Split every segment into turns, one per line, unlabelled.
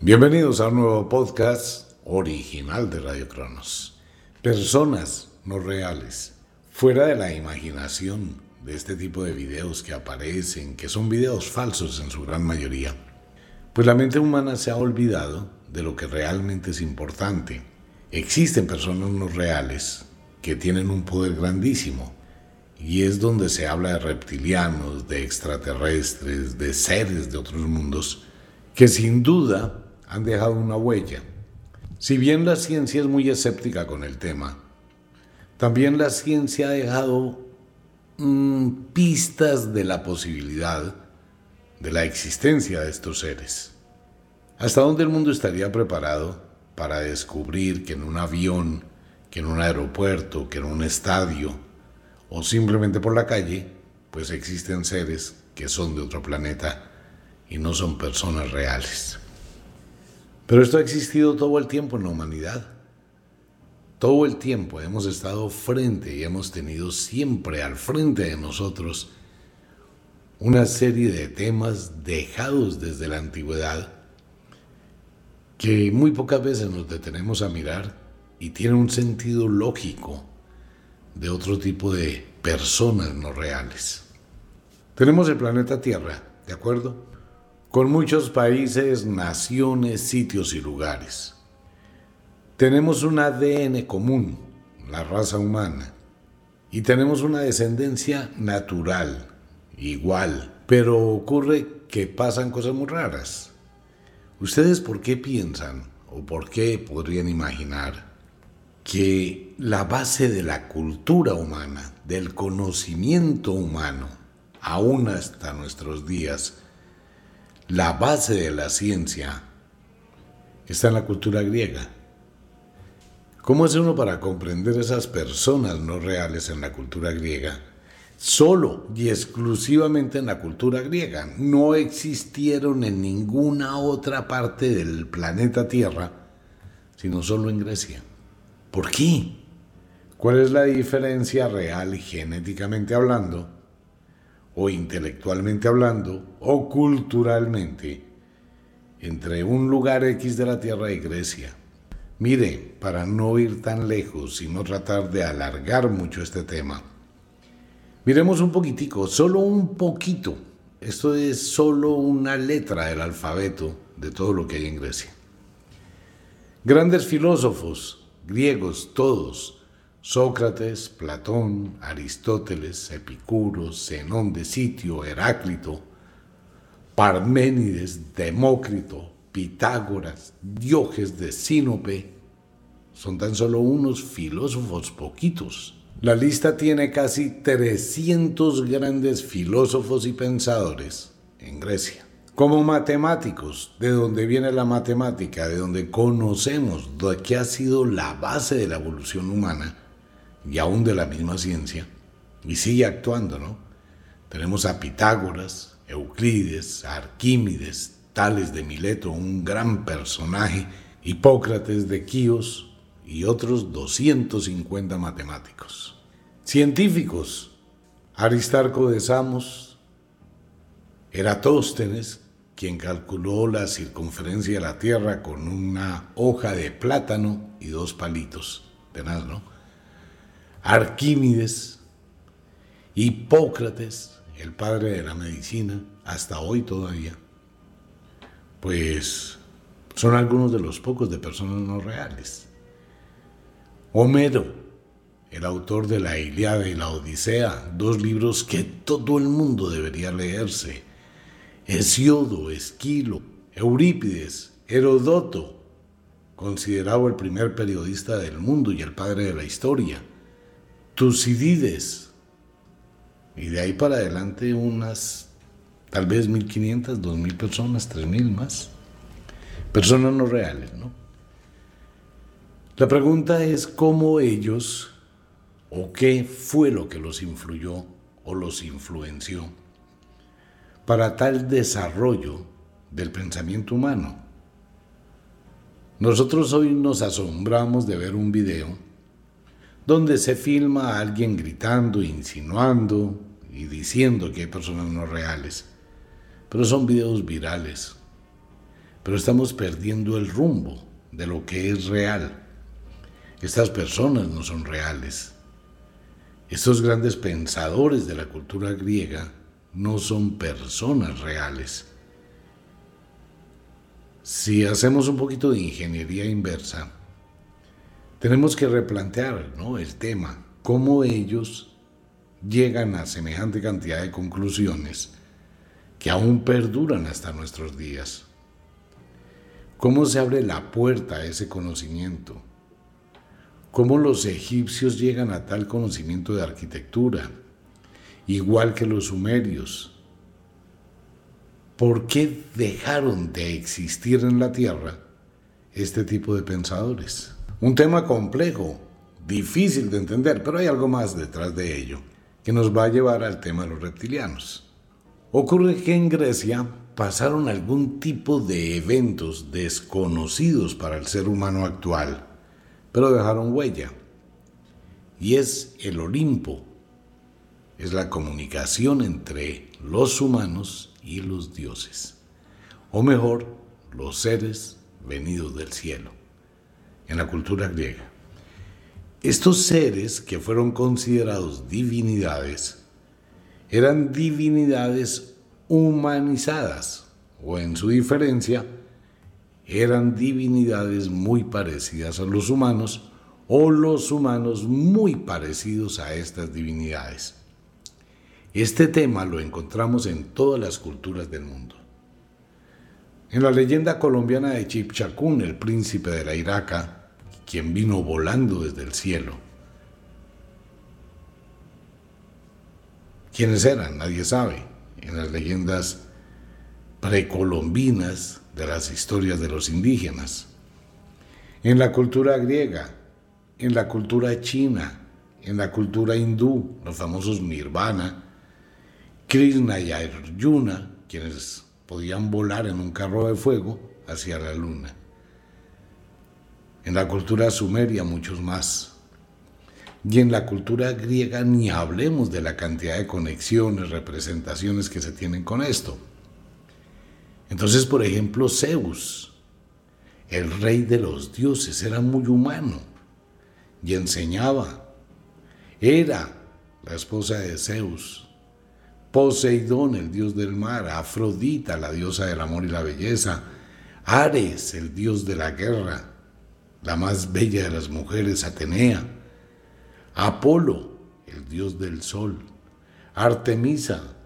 Bienvenidos a un nuevo podcast original de Radio Cronos. Personas no reales, fuera de la imaginación de este tipo de videos que aparecen, que son videos falsos en su gran mayoría. Pues la mente humana se ha olvidado de lo que realmente es importante. Existen personas no reales que tienen un poder grandísimo. Y es donde se habla de reptilianos, de extraterrestres, de seres de otros mundos, que sin duda han dejado una huella. Si bien la ciencia es muy escéptica con el tema, también la ciencia ha dejado mm, pistas de la posibilidad de la existencia de estos seres. ¿Hasta dónde el mundo estaría preparado para descubrir que en un avión, que en un aeropuerto, que en un estadio o simplemente por la calle, pues existen seres que son de otro planeta y no son personas reales? Pero esto ha existido todo el tiempo en la humanidad. Todo el tiempo hemos estado frente y hemos tenido siempre al frente de nosotros una serie de temas dejados desde la antigüedad que muy pocas veces nos detenemos a mirar y tienen un sentido lógico de otro tipo de personas no reales. Tenemos el planeta Tierra, ¿de acuerdo? Con muchos países, naciones, sitios y lugares. Tenemos un ADN común, la raza humana, y tenemos una descendencia natural, igual, pero ocurre que pasan cosas muy raras. ¿Ustedes por qué piensan o por qué podrían imaginar que la base de la cultura humana, del conocimiento humano, aún hasta nuestros días, la base de la ciencia está en la cultura griega. ¿Cómo es uno para comprender esas personas no reales en la cultura griega? Solo y exclusivamente en la cultura griega. No existieron en ninguna otra parte del planeta Tierra, sino solo en Grecia. ¿Por qué? ¿Cuál es la diferencia real genéticamente hablando o intelectualmente hablando, o culturalmente, entre un lugar X de la Tierra y Grecia. Mire, para no ir tan lejos y no tratar de alargar mucho este tema, miremos un poquitico, solo un poquito. Esto es solo una letra del alfabeto de todo lo que hay en Grecia. Grandes filósofos, griegos todos, Sócrates, Platón, Aristóteles, Epicuro, Zenón de Sitio, Heráclito, Parménides, Demócrito, Pitágoras, Diógenes de Sinope, son tan solo unos filósofos poquitos. La lista tiene casi 300 grandes filósofos y pensadores en Grecia. Como matemáticos, de donde viene la matemática, de donde conocemos de qué ha sido la base de la evolución humana, y aún de la misma ciencia, y sigue actuando, ¿no? Tenemos a Pitágoras, Euclides, Arquímedes, Tales de Mileto, un gran personaje, Hipócrates de Quíos y otros 250 matemáticos. Científicos, Aristarco de Samos, Eratóstenes, quien calculó la circunferencia de la Tierra con una hoja de plátano y dos palitos, tenaz, ¿no? Arquímedes, Hipócrates, el padre de la medicina, hasta hoy todavía, pues son algunos de los pocos de personas no reales. Homero, el autor de la Iliada y la Odisea, dos libros que todo el mundo debería leerse. Hesiodo, Esquilo, Eurípides, Herodoto, considerado el primer periodista del mundo y el padre de la historia. Tucidides. Y de ahí para adelante unas, tal vez 1.500, 2.000 personas, 3.000 más. Personas no reales, ¿no? La pregunta es cómo ellos o qué fue lo que los influyó o los influenció para tal desarrollo del pensamiento humano. Nosotros hoy nos asombramos de ver un video donde se filma a alguien gritando, insinuando y diciendo que hay personas no reales. Pero son videos virales. pero estamos perdiendo el rumbo de lo que es real. Estas personas no son reales. Estos grandes pensadores de la cultura griega no son personas reales. Si hacemos un poquito de ingeniería inversa, tenemos que replantear el tema, cómo ellos llegan a semejante cantidad de conclusiones que aún perduran hasta nuestros días. ¿Cómo se abre la puerta a ese conocimiento? ¿Cómo los egipcios llegan a tal conocimiento de arquitectura? Igual que los sumerios. ¿Por qué dejaron de existir en la Tierra este tipo de pensadores? Un tema complejo, difícil de entender, pero hay algo más detrás de ello que nos va a llevar al tema de los reptilianos. Ocurre que en Grecia pasaron algún tipo de eventos desconocidos para el ser humano actual, pero dejaron huella. Y es el Olimpo, es la comunicación entre los humanos y los dioses, o mejor, los seres venidos del cielo, en la cultura griega. Estos seres que fueron considerados divinidades eran divinidades humanizadas, o en su diferencia, eran divinidades muy parecidas a los humanos o los humanos muy parecidos a estas divinidades. Este tema lo encontramos en todas las culturas del mundo. En la leyenda colombiana de Chipchacún, el príncipe de la Iraca, quien vino volando desde el cielo. ¿Quiénes eran? Nadie sabe. En las leyendas precolombinas de las historias de los indígenas. En la cultura griega, en la cultura china, en la cultura hindú, los famosos Nirvana, Krishna y Arjuna, quienes podían volar en un carro de fuego hacia la luna en la cultura sumeria muchos más. Y en la cultura griega ni hablemos de la cantidad de conexiones, representaciones que se tienen con esto. Entonces, por ejemplo, Zeus, el rey de los dioses, era muy humano y enseñaba. Era la esposa de Zeus. Poseidón, el dios del mar. Afrodita, la diosa del amor y la belleza. Ares, el dios de la guerra la más bella de las mujeres, Atenea, Apolo, el dios del sol, Artemisa,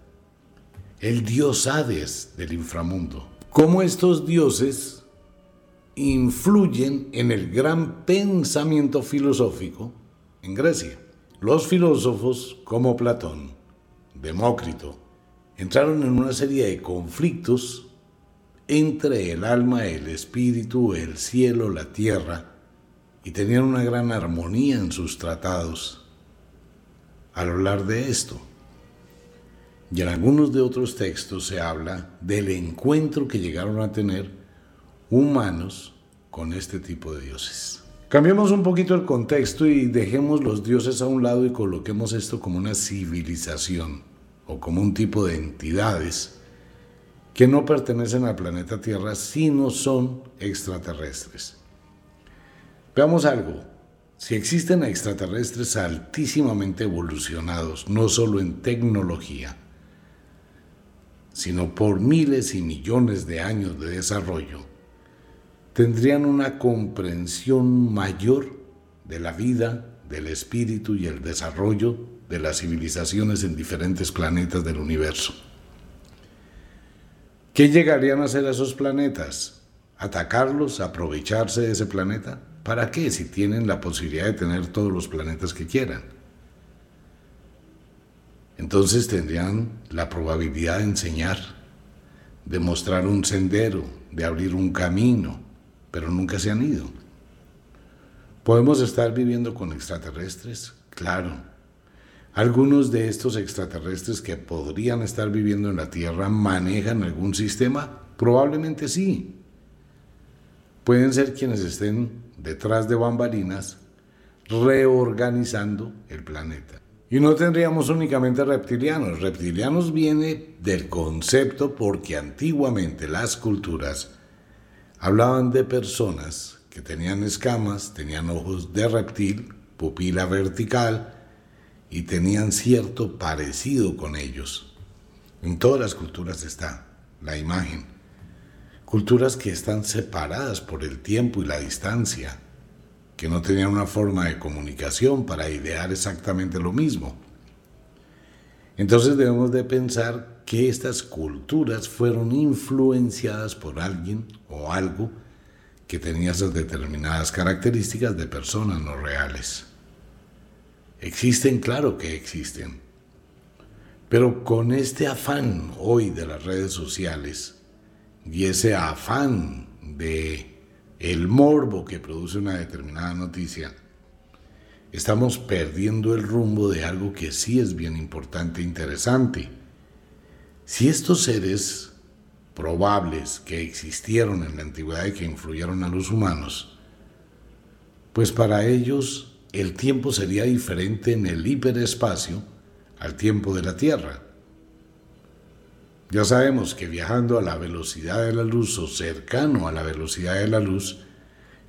el dios Hades del inframundo. Cómo estos dioses influyen en el gran pensamiento filosófico en Grecia. Los filósofos como Platón, Demócrito, entraron en una serie de conflictos entre el alma, el espíritu, el cielo, la tierra, y tenían una gran armonía en sus tratados al hablar de esto. Y en algunos de otros textos se habla del encuentro que llegaron a tener humanos con este tipo de dioses. Cambiemos un poquito el contexto y dejemos los dioses a un lado y coloquemos esto como una civilización o como un tipo de entidades que no pertenecen al planeta Tierra, sino son extraterrestres. Veamos algo. Si existen extraterrestres altísimamente evolucionados, no solo en tecnología, sino por miles y millones de años de desarrollo, tendrían una comprensión mayor de la vida, del espíritu y el desarrollo de las civilizaciones en diferentes planetas del universo. ¿Qué llegarían a hacer esos planetas? ¿Atacarlos? ¿Aprovecharse de ese planeta? ¿Para qué si tienen la posibilidad de tener todos los planetas que quieran? Entonces tendrían la probabilidad de enseñar, de mostrar un sendero, de abrir un camino, pero nunca se han ido. ¿Podemos estar viviendo con extraterrestres? Claro. ¿Algunos de estos extraterrestres que podrían estar viviendo en la Tierra manejan algún sistema? Probablemente sí. Pueden ser quienes estén detrás de bambalinas reorganizando el planeta. Y no tendríamos únicamente reptilianos. Reptilianos viene del concepto porque antiguamente las culturas hablaban de personas que tenían escamas, tenían ojos de reptil, pupila vertical y tenían cierto parecido con ellos. En todas las culturas está la imagen. Culturas que están separadas por el tiempo y la distancia, que no tenían una forma de comunicación para idear exactamente lo mismo. Entonces debemos de pensar que estas culturas fueron influenciadas por alguien o algo que tenía esas determinadas características de personas no reales. Existen, claro que existen, pero con este afán hoy de las redes sociales y ese afán de el morbo que produce una determinada noticia, estamos perdiendo el rumbo de algo que sí es bien importante e interesante. Si estos seres probables que existieron en la antigüedad y que influyeron a los humanos, pues para ellos el tiempo sería diferente en el hiperespacio al tiempo de la Tierra. Ya sabemos que viajando a la velocidad de la luz o cercano a la velocidad de la luz,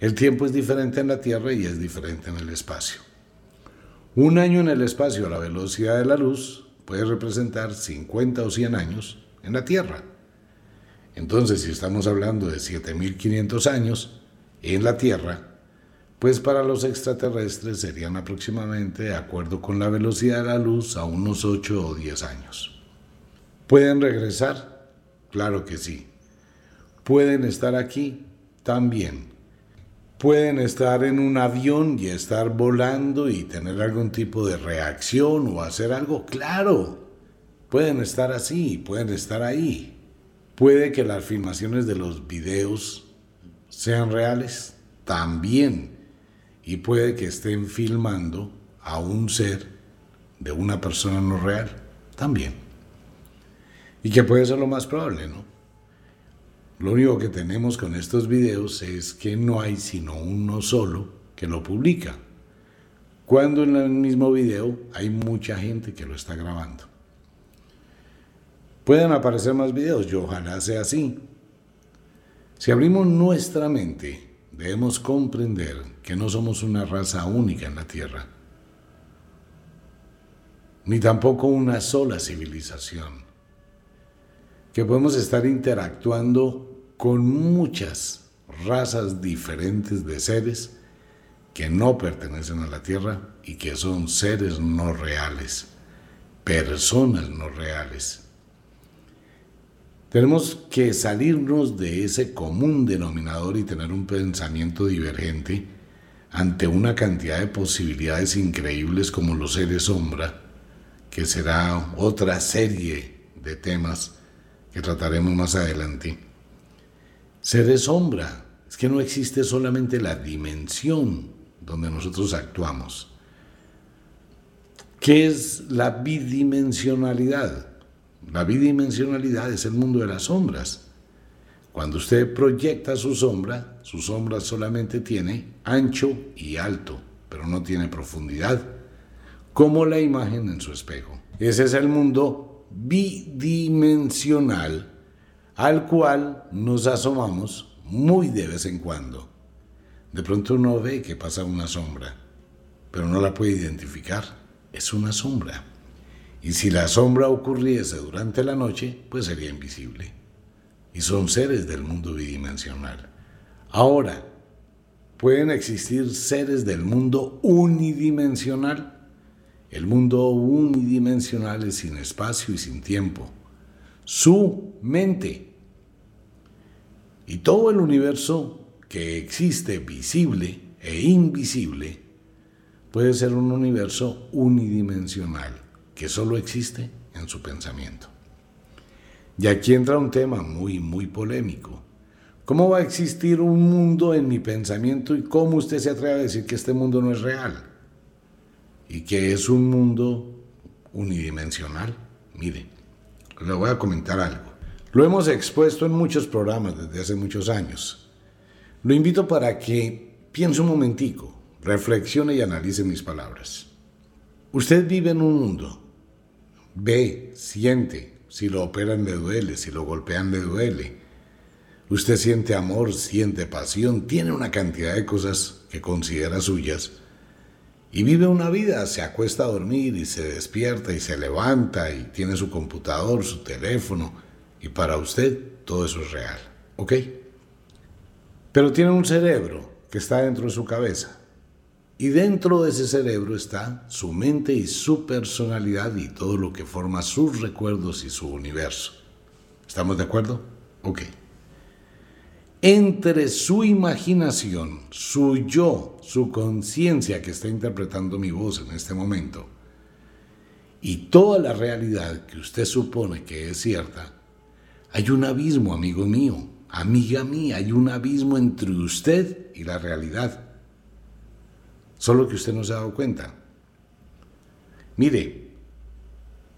el tiempo es diferente en la Tierra y es diferente en el espacio. Un año en el espacio a la velocidad de la luz puede representar 50 o 100 años en la Tierra. Entonces, si estamos hablando de 7500 años en la Tierra, pues para los extraterrestres serían aproximadamente, de acuerdo con la velocidad de la luz, a unos 8 o 10 años. ¿Pueden regresar? Claro que sí. ¿Pueden estar aquí? También. Pueden estar en un avión y estar volando y tener algún tipo de reacción o hacer algo. Claro, pueden estar así, pueden estar ahí. Puede que las filmaciones de los videos sean reales. También. Y puede que estén filmando a un ser de una persona no real. También. Y que puede ser lo más probable, ¿no? Lo único que tenemos con estos videos es que no hay sino uno solo que lo publica. Cuando en el mismo video hay mucha gente que lo está grabando. Pueden aparecer más videos, yo ojalá sea así. Si abrimos nuestra mente, debemos comprender que no somos una raza única en la Tierra, ni tampoco una sola civilización que podemos estar interactuando con muchas razas diferentes de seres que no pertenecen a la Tierra y que son seres no reales, personas no reales. Tenemos que salirnos de ese común denominador y tener un pensamiento divergente ante una cantidad de posibilidades increíbles como los seres sombra, que será otra serie de temas que trataremos más adelante, se sombra. Es que no existe solamente la dimensión donde nosotros actuamos. ¿Qué es la bidimensionalidad? La bidimensionalidad es el mundo de las sombras. Cuando usted proyecta su sombra, su sombra solamente tiene ancho y alto, pero no tiene profundidad, como la imagen en su espejo. Ese es el mundo bidimensional al cual nos asomamos muy de vez en cuando. De pronto uno ve que pasa una sombra, pero no la puede identificar. Es una sombra. Y si la sombra ocurriese durante la noche, pues sería invisible. Y son seres del mundo bidimensional. Ahora, ¿pueden existir seres del mundo unidimensional? El mundo unidimensional es sin espacio y sin tiempo. Su mente. Y todo el universo que existe visible e invisible puede ser un universo unidimensional que solo existe en su pensamiento. Y aquí entra un tema muy, muy polémico. ¿Cómo va a existir un mundo en mi pensamiento y cómo usted se atreve a decir que este mundo no es real? y que es un mundo unidimensional. Mire, le voy a comentar algo. Lo hemos expuesto en muchos programas desde hace muchos años. Lo invito para que piense un momentico, reflexione y analice mis palabras. Usted vive en un mundo, ve, siente, si lo operan le duele, si lo golpean le duele. Usted siente amor, siente pasión, tiene una cantidad de cosas que considera suyas y vive una vida, se acuesta a dormir y se despierta y se levanta y tiene su computador, su teléfono y para usted todo eso es real, ¿ok? Pero tiene un cerebro que está dentro de su cabeza y dentro de ese cerebro está su mente y su personalidad y todo lo que forma sus recuerdos y su universo. ¿Estamos de acuerdo? Ok. Entre su imaginación, su yo, su conciencia que está interpretando mi voz en este momento, y toda la realidad que usted supone que es cierta, hay un abismo, amigo mío, amiga mía, hay un abismo entre usted y la realidad solo que usted no se ha dado cuenta. Mire,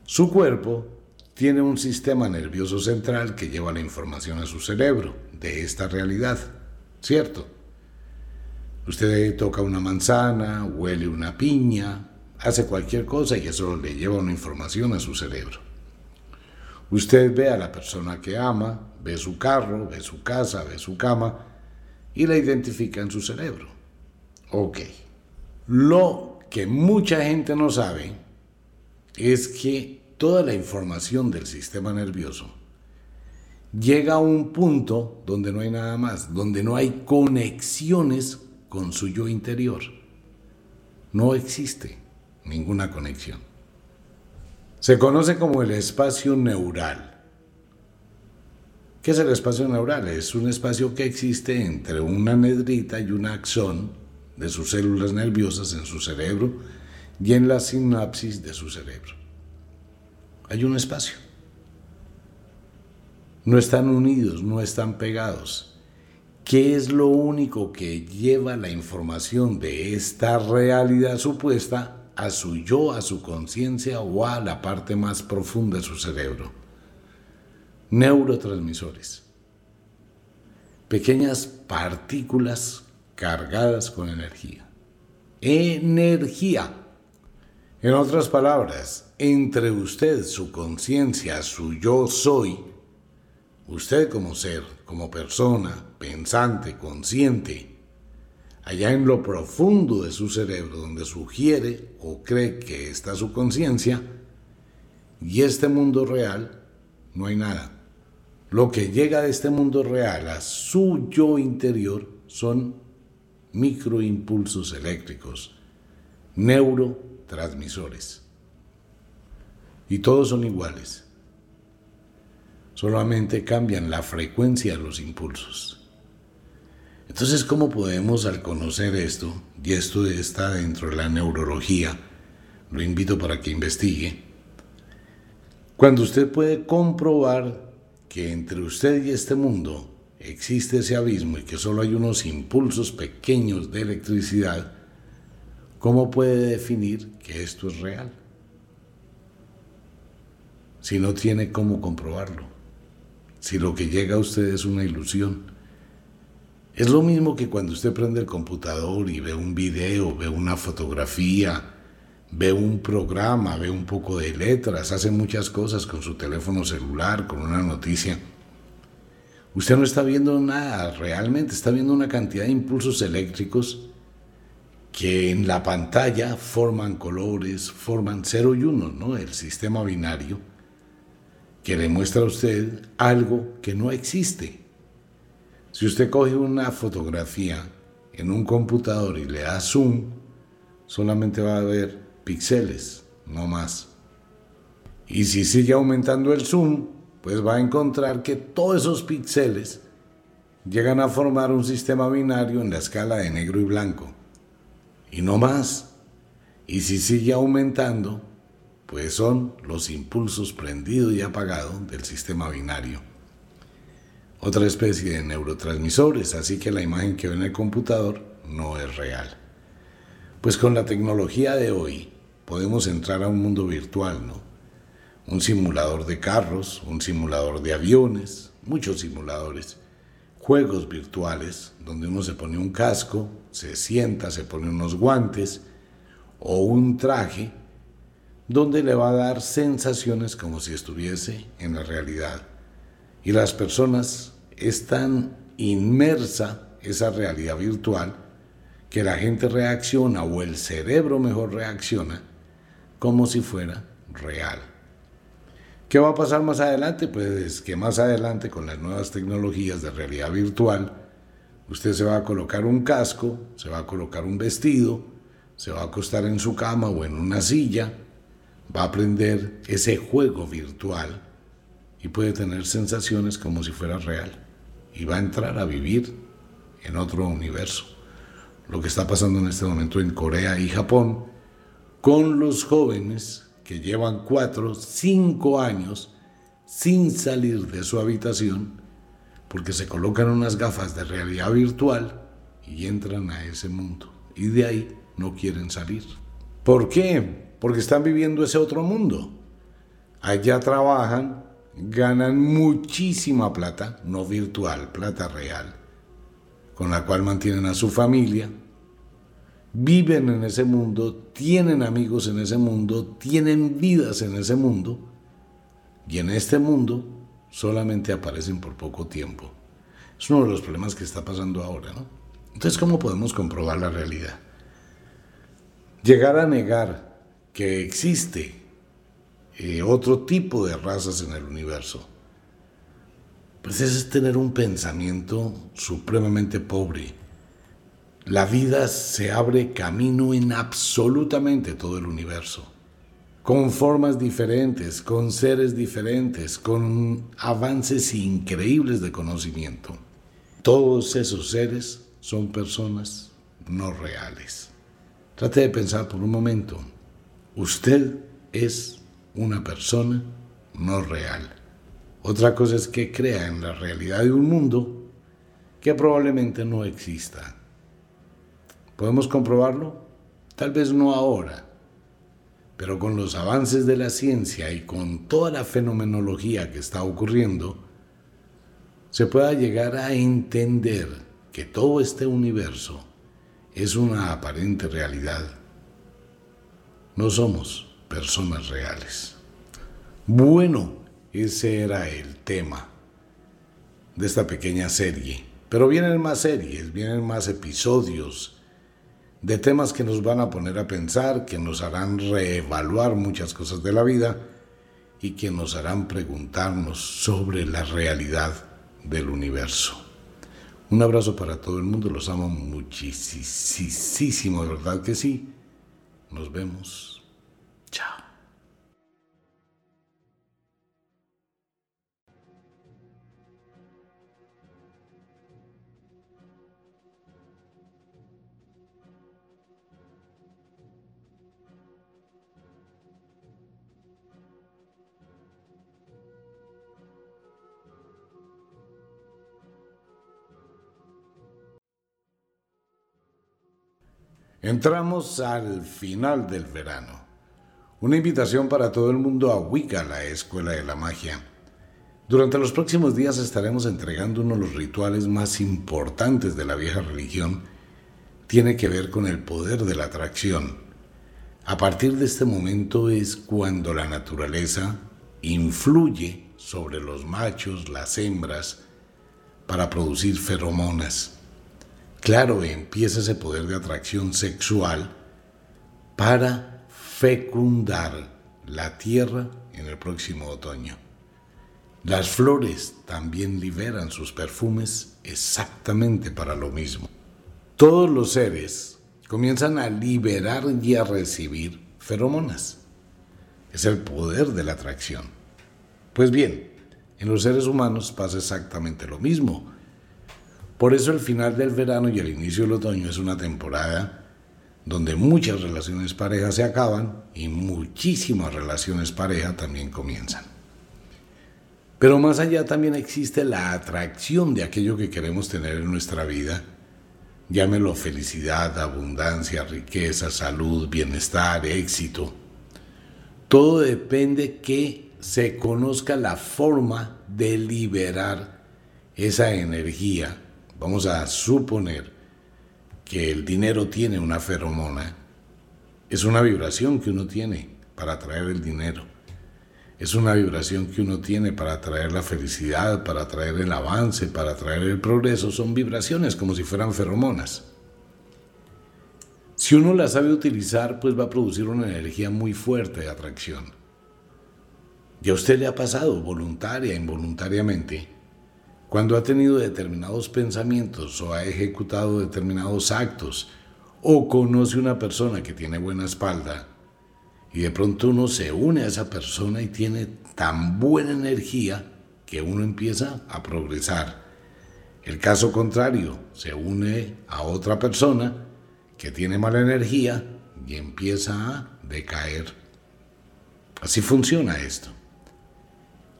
su cuerpo tiene un sistema nervioso central que lleva la información a su cerebro de esta realidad, ¿cierto? Usted toca una manzana, huele una piña, hace cualquier cosa y eso le lleva una información a su cerebro. Usted ve a la persona que ama, ve su carro, ve su casa, ve su cama y la identifica en su cerebro. Ok. Lo que mucha gente no sabe es que toda la información del sistema nervioso llega a un punto donde no hay nada más, donde no hay conexiones con su yo interior. No existe ninguna conexión. Se conoce como el espacio neural. ¿Qué es el espacio neural? Es un espacio que existe entre una nedrita y un axón de sus células nerviosas en su cerebro y en la sinapsis de su cerebro. Hay un espacio. No están unidos, no están pegados. ¿Qué es lo único que lleva la información de esta realidad supuesta a su yo, a su conciencia o a la parte más profunda de su cerebro? Neurotransmisores. Pequeñas partículas cargadas con energía. Energía. En otras palabras, entre usted, su conciencia, su yo soy, usted como ser, como persona, pensante, consciente, allá en lo profundo de su cerebro, donde sugiere o cree que está su conciencia, y este mundo real, no hay nada. Lo que llega de este mundo real a su yo interior son microimpulsos eléctricos, neurotransmisores. Y todos son iguales. Solamente cambian la frecuencia de los impulsos. Entonces, ¿cómo podemos al conocer esto, y esto está dentro de la neurología, lo invito para que investigue, cuando usted puede comprobar que entre usted y este mundo existe ese abismo y que solo hay unos impulsos pequeños de electricidad, ¿cómo puede definir que esto es real? Si no tiene cómo comprobarlo, si lo que llega a usted es una ilusión. Es lo mismo que cuando usted prende el computador y ve un video, ve una fotografía, ve un programa, ve un poco de letras, hace muchas cosas con su teléfono celular, con una noticia Usted no está viendo nada realmente, está viendo una cantidad de impulsos eléctricos que en la pantalla forman colores, forman cero y uno, ¿no? El sistema binario que le muestra a usted algo que no existe. Si usted coge una fotografía en un computador y le da zoom, solamente va a ver píxeles, no más. Y si sigue aumentando el zoom, pues va a encontrar que todos esos píxeles llegan a formar un sistema binario en la escala de negro y blanco. Y no más. Y si sigue aumentando, pues son los impulsos prendido y apagado del sistema binario. Otra especie de neurotransmisores, así que la imagen que ve en el computador no es real. Pues con la tecnología de hoy podemos entrar a un mundo virtual, ¿no? Un simulador de carros, un simulador de aviones, muchos simuladores, juegos virtuales donde uno se pone un casco, se sienta, se pone unos guantes o un traje donde le va a dar sensaciones como si estuviese en la realidad. Y las personas es tan inmersa esa realidad virtual que la gente reacciona o el cerebro mejor reacciona como si fuera real. ¿Qué va a pasar más adelante? Pues que más adelante con las nuevas tecnologías de realidad virtual, usted se va a colocar un casco, se va a colocar un vestido, se va a acostar en su cama o en una silla, va a aprender ese juego virtual y puede tener sensaciones como si fuera real y va a entrar a vivir en otro universo. Lo que está pasando en este momento en Corea y Japón con los jóvenes que llevan cuatro, cinco años sin salir de su habitación porque se colocan unas gafas de realidad virtual y entran a ese mundo. Y de ahí no quieren salir. ¿Por qué? Porque están viviendo ese otro mundo. Allá trabajan, ganan muchísima plata, no virtual, plata real, con la cual mantienen a su familia, viven en ese mundo, tienen amigos en ese mundo, tienen vidas en ese mundo, y en este mundo solamente aparecen por poco tiempo. Es uno de los problemas que está pasando ahora, ¿no? Entonces, ¿cómo podemos comprobar la realidad? Llegar a negar que existe eh, otro tipo de razas en el universo, pues es tener un pensamiento supremamente pobre. La vida se abre camino en absolutamente todo el universo, con formas diferentes, con seres diferentes, con avances increíbles de conocimiento. Todos esos seres son personas no reales. Trate de pensar por un momento. Usted es una persona no real. Otra cosa es que crea en la realidad de un mundo que probablemente no exista. ¿Podemos comprobarlo? Tal vez no ahora, pero con los avances de la ciencia y con toda la fenomenología que está ocurriendo, se pueda llegar a entender que todo este universo es una aparente realidad. No somos personas reales. Bueno, ese era el tema de esta pequeña serie. Pero vienen más series, vienen más episodios de temas que nos van a poner a pensar, que nos harán reevaluar muchas cosas de la vida y que nos harán preguntarnos sobre la realidad del universo. Un abrazo para todo el mundo, los amo muchísimo, de verdad que sí. Nos vemos. Chao. Entramos al final del verano. Una invitación para todo el mundo a Wicca, la Escuela de la Magia. Durante los próximos días estaremos entregando uno de los rituales más importantes de la vieja religión. Tiene que ver con el poder de la atracción. A partir de este momento es cuando la naturaleza influye sobre los machos, las hembras, para producir feromonas. Claro, empieza ese poder de atracción sexual para fecundar la tierra en el próximo otoño. Las flores también liberan sus perfumes exactamente para lo mismo. Todos los seres comienzan a liberar y a recibir feromonas. Es el poder de la atracción. Pues bien, en los seres humanos pasa exactamente lo mismo. Por eso el final del verano y el inicio del otoño es una temporada donde muchas relaciones parejas se acaban y muchísimas relaciones pareja también comienzan. Pero más allá también existe la atracción de aquello que queremos tener en nuestra vida. Llámelo felicidad, abundancia, riqueza, salud, bienestar, éxito. Todo depende que se conozca la forma de liberar esa energía. Vamos a suponer que el dinero tiene una feromona, es una vibración que uno tiene para atraer el dinero. Es una vibración que uno tiene para traer la felicidad, para traer el avance, para traer el progreso. Son vibraciones como si fueran feromonas. Si uno las sabe utilizar, pues va a producir una energía muy fuerte de atracción. ¿Y a usted le ha pasado, voluntaria involuntariamente, cuando ha tenido determinados pensamientos o ha ejecutado determinados actos o conoce una persona que tiene buena espalda y de pronto uno se une a esa persona y tiene tan buena energía que uno empieza a progresar. El caso contrario, se une a otra persona que tiene mala energía y empieza a decaer. Así funciona esto.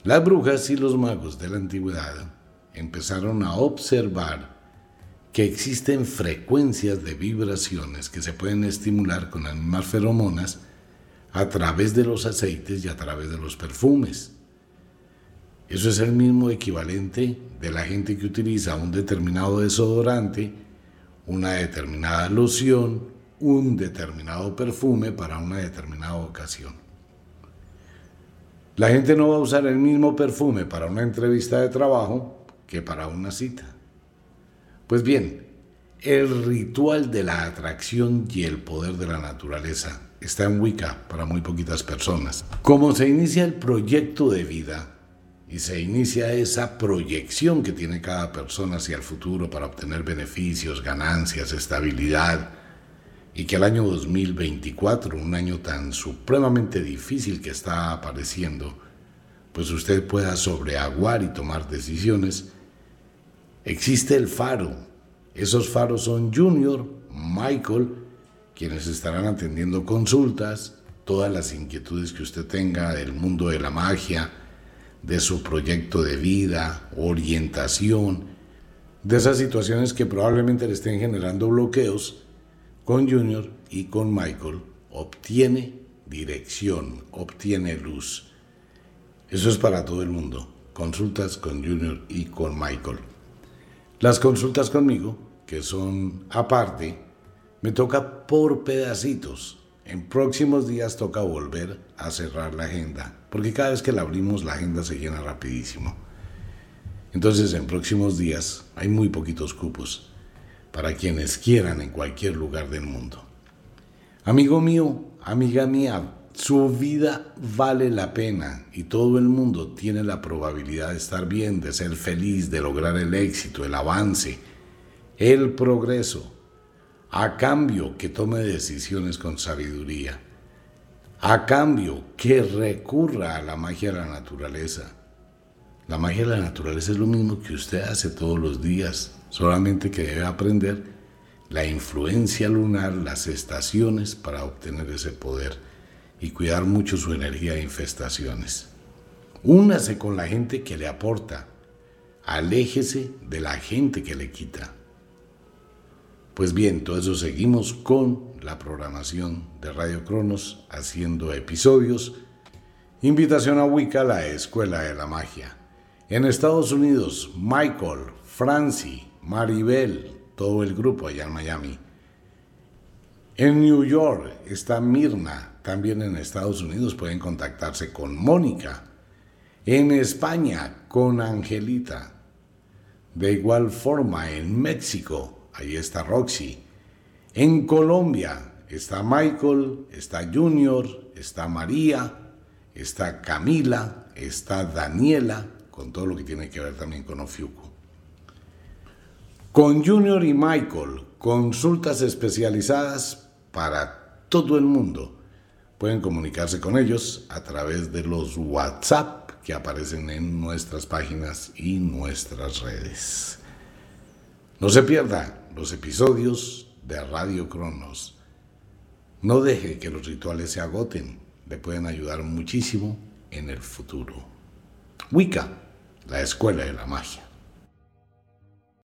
Las brujas y los magos de la antigüedad empezaron a observar que existen frecuencias de vibraciones que se pueden estimular con las mismas feromonas a través de los aceites y a través de los perfumes. Eso es el mismo equivalente de la gente que utiliza un determinado desodorante, una determinada loción, un determinado perfume para una determinada ocasión. La gente no va a usar el mismo perfume para una entrevista de trabajo que para una cita. Pues bien, el ritual de la atracción y el poder de la naturaleza está en Wicca para muy poquitas personas. Como se inicia el proyecto de vida y se inicia esa proyección que tiene cada persona hacia el futuro para obtener beneficios, ganancias, estabilidad, y que el año 2024, un año tan supremamente difícil que está apareciendo, pues usted pueda sobreaguar y tomar decisiones, Existe el faro. Esos faros son Junior, Michael, quienes estarán atendiendo consultas, todas las inquietudes que usted tenga del mundo de la magia, de su proyecto de vida, orientación, de esas situaciones que probablemente le estén generando bloqueos, con Junior y con Michael obtiene dirección, obtiene luz. Eso es para todo el mundo. Consultas con Junior y con Michael. Las consultas conmigo, que son aparte, me toca por pedacitos. En próximos días toca volver a cerrar la agenda, porque cada vez que la abrimos la agenda se llena rapidísimo. Entonces en próximos días hay muy poquitos cupos para quienes quieran en cualquier lugar del mundo. Amigo mío, amiga mía, su vida vale la pena y todo el mundo tiene la probabilidad de estar bien, de ser feliz, de lograr el éxito, el avance, el progreso, a cambio que tome decisiones con sabiduría, a cambio que recurra a la magia de la naturaleza. La magia de la naturaleza es lo mismo que usted hace todos los días, solamente que debe aprender la influencia lunar, las estaciones para obtener ese poder y cuidar mucho su energía de infestaciones. Únase con la gente que le aporta, aléjese de la gente que le quita. Pues bien, todo eso seguimos con la programación de Radio Cronos, haciendo episodios. Invitación a Wicca, la Escuela de la Magia. En Estados Unidos, Michael, Francie, Maribel, todo el grupo allá en Miami. En New York está Mirna, también en Estados Unidos pueden contactarse con Mónica. En España con Angelita. De igual forma en México, ahí está Roxy. En Colombia está Michael, está Junior, está María, está Camila, está Daniela, con todo lo que tiene que ver también con Ofiuco. Con Junior y Michael, consultas especializadas para todo el mundo Pueden comunicarse con ellos a través de los WhatsApp que aparecen en nuestras páginas y nuestras redes. No se pierda los episodios de Radio Cronos. No deje que los rituales se agoten. Le pueden ayudar muchísimo en el futuro. Wicca, la escuela de la magia.